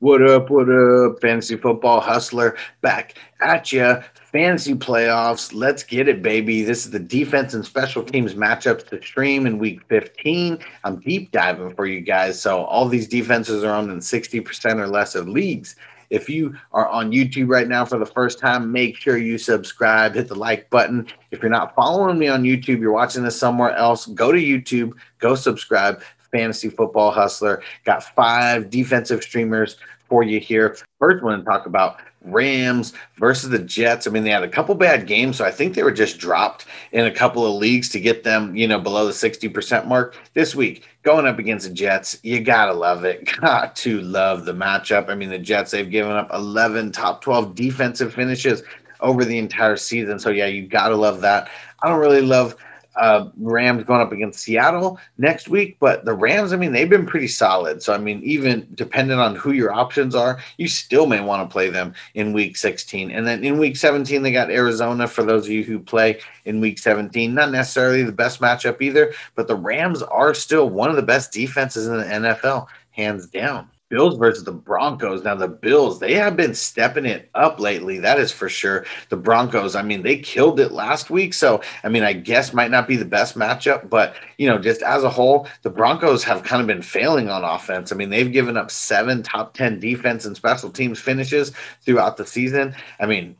What up, what up, fantasy football hustler? Back at ya. Fantasy playoffs. Let's get it, baby. This is the defense and special teams matchups to stream in week 15. I'm deep diving for you guys. So, all these defenses are on in 60% or less of leagues. If you are on YouTube right now for the first time, make sure you subscribe, hit the like button. If you're not following me on YouTube, you're watching this somewhere else, go to YouTube, go subscribe. Fantasy Football Hustler got five defensive streamers for you here. First one to talk about Rams versus the Jets. I mean, they had a couple bad games, so I think they were just dropped in a couple of leagues to get them, you know, below the 60% mark this week. Going up against the Jets, you gotta love it. Got to love the matchup. I mean, the Jets, they've given up 11 top 12 defensive finishes over the entire season. So, yeah, you gotta love that. I don't really love uh, Rams going up against Seattle next week. But the Rams, I mean, they've been pretty solid. So, I mean, even depending on who your options are, you still may want to play them in week 16. And then in week 17, they got Arizona for those of you who play in week 17. Not necessarily the best matchup either, but the Rams are still one of the best defenses in the NFL, hands down. Bills versus the Broncos. Now the Bills, they have been stepping it up lately. That is for sure. The Broncos, I mean, they killed it last week. So, I mean, I guess might not be the best matchup, but you know, just as a whole, the Broncos have kind of been failing on offense. I mean, they've given up seven top 10 defense and special teams finishes throughout the season. I mean,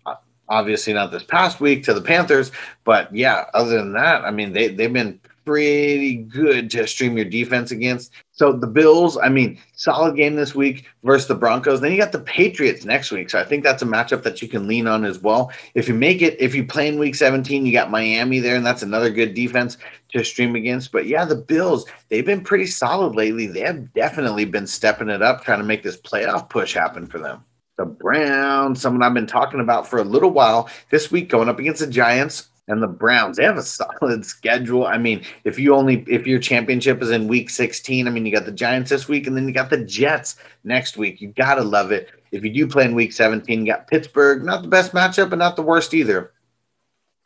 obviously not this past week to the Panthers, but yeah, other than that, I mean, they, they've been pretty good to stream your defense against. So the Bills, I mean, solid game this week versus the Broncos. Then you got the Patriots next week. So I think that's a matchup that you can lean on as well. If you make it, if you play in week 17, you got Miami there, and that's another good defense to stream against. But yeah, the Bills, they've been pretty solid lately. They have definitely been stepping it up, trying to make this playoff push happen for them. The Browns, someone I've been talking about for a little while this week, going up against the Giants and the Browns. They have a solid schedule. I mean, if you only if your championship is in week 16, I mean, you got the Giants this week and then you got the Jets next week. You got to love it. If you do play in week 17, you got Pittsburgh, not the best matchup, but not the worst either.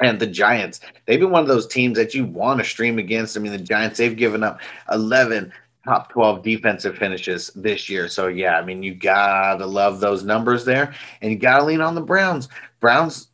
And the Giants, they've been one of those teams that you want to stream against. I mean, the Giants, they've given up 11 top 12 defensive finishes this year. So, yeah, I mean, you got to love those numbers there and you got to lean on the Browns. Browns,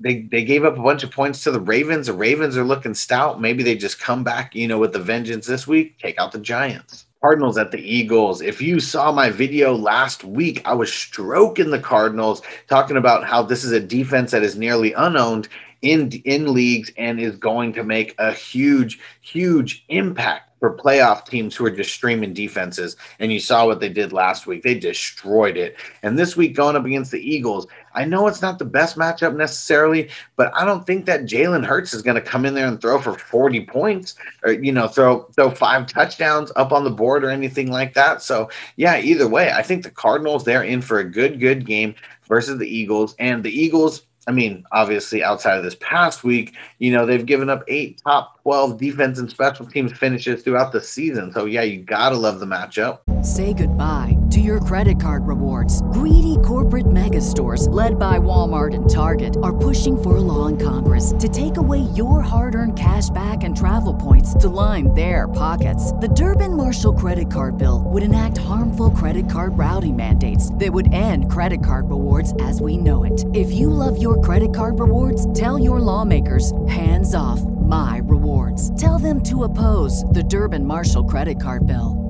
they they gave up a bunch of points to the Ravens. The Ravens are looking stout. Maybe they just come back, you know, with the vengeance this week, take out the Giants. Cardinals at the Eagles. If you saw my video last week, I was stroking the Cardinals, talking about how this is a defense that is nearly unowned in in leagues and is going to make a huge, huge impact for playoff teams who are just streaming defenses. And you saw what they did last week. They destroyed it. And this week, going up against the Eagles, I know it's not the best matchup necessarily, but I don't think that Jalen Hurts is going to come in there and throw for 40 points or, you know, throw, throw five touchdowns up on the board or anything like that. So, yeah, either way, I think the Cardinals, they're in for a good, good game versus the Eagles. And the Eagles, I mean, obviously, outside of this past week, you know, they've given up eight top 12 defense and special teams finishes throughout the season. So, yeah, you got to love the matchup. Say goodbye to your credit card rewards. Greedy corporate mega stores, led by Walmart and Target, are pushing for a law in Congress to take away your hard earned cash back and travel points to line their pockets. The Durbin Marshall credit card bill would enact harmful credit card routing mandates that would end credit card rewards as we know it. If you love your credit card rewards, tell your lawmakers hands off my rewards. Tell them to oppose the Durbin Marshall credit card bill.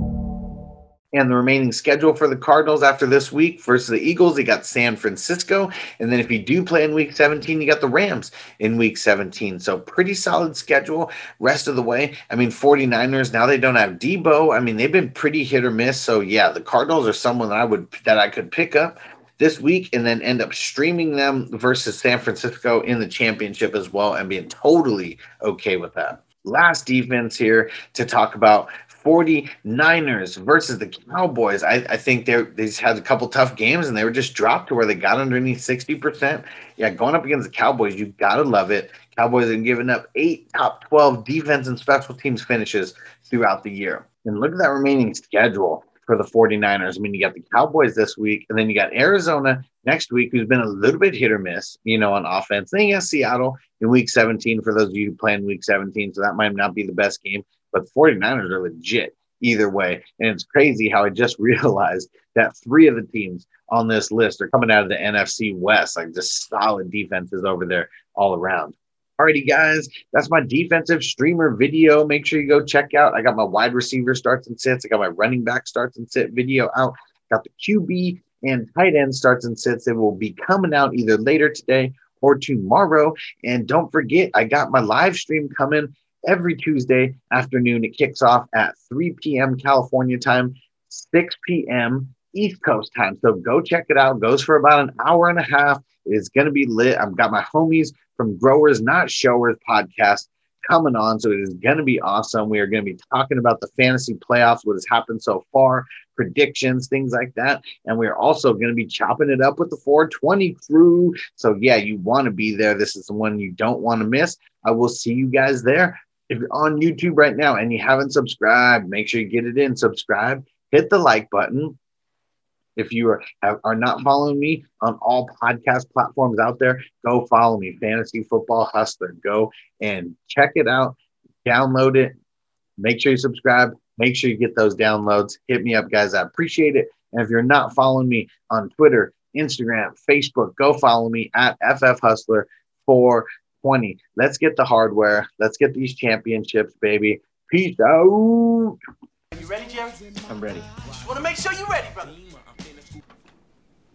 And the remaining schedule for the Cardinals after this week versus the Eagles, they got San Francisco. And then if you do play in week 17, you got the Rams in week 17. So pretty solid schedule rest of the way. I mean, 49ers, now they don't have Deebo. I mean, they've been pretty hit or miss. So yeah, the Cardinals are someone that I would that I could pick up this week and then end up streaming them versus San Francisco in the championship as well and being totally okay with that. Last defense here to talk about 49ers versus the Cowboys. I, I think they they had a couple tough games and they were just dropped to where they got underneath 60%. Yeah, going up against the Cowboys, you got to love it. Cowboys have given up eight top 12 defense and special teams finishes throughout the year. And look at that remaining schedule for the 49ers. I mean, you got the Cowboys this week, and then you got Arizona next week, who's been a little bit hit or miss, you know, on offense. Then you got Seattle in week 17 for those of you who play in week 17. So that might not be the best game. But the 49ers are legit either way. And it's crazy how I just realized that three of the teams on this list are coming out of the NFC West, like just solid defenses over there all around. Alrighty, guys, that's my defensive streamer video. Make sure you go check out. I got my wide receiver starts and sits. I got my running back starts and sit video out. Got the QB and tight end starts and sits. It will be coming out either later today or tomorrow. And don't forget, I got my live stream coming every Tuesday afternoon. It kicks off at 3 p.m. California time, 6 p.m. East Coast time. So go check it out. Goes for about an hour and a half. It's going to be lit. I've got my homies from Growers Not Showers podcast coming on. So it is going to be awesome. We are going to be talking about the fantasy playoffs, what has happened so far, predictions, things like that. And we're also going to be chopping it up with the 420 crew. So, yeah, you want to be there. This is the one you don't want to miss. I will see you guys there. If you're on YouTube right now and you haven't subscribed, make sure you get it in, subscribe, hit the like button, if you are, are not following me on all podcast platforms out there, go follow me, Fantasy Football Hustler. Go and check it out, download it, make sure you subscribe, make sure you get those downloads. Hit me up, guys. I appreciate it. And if you're not following me on Twitter, Instagram, Facebook, go follow me at FF Hustler 420. Let's get the hardware. Let's get these championships, baby. Peace out. Are you ready, Jerry? I'm ready. Just want to make sure you're ready, brother.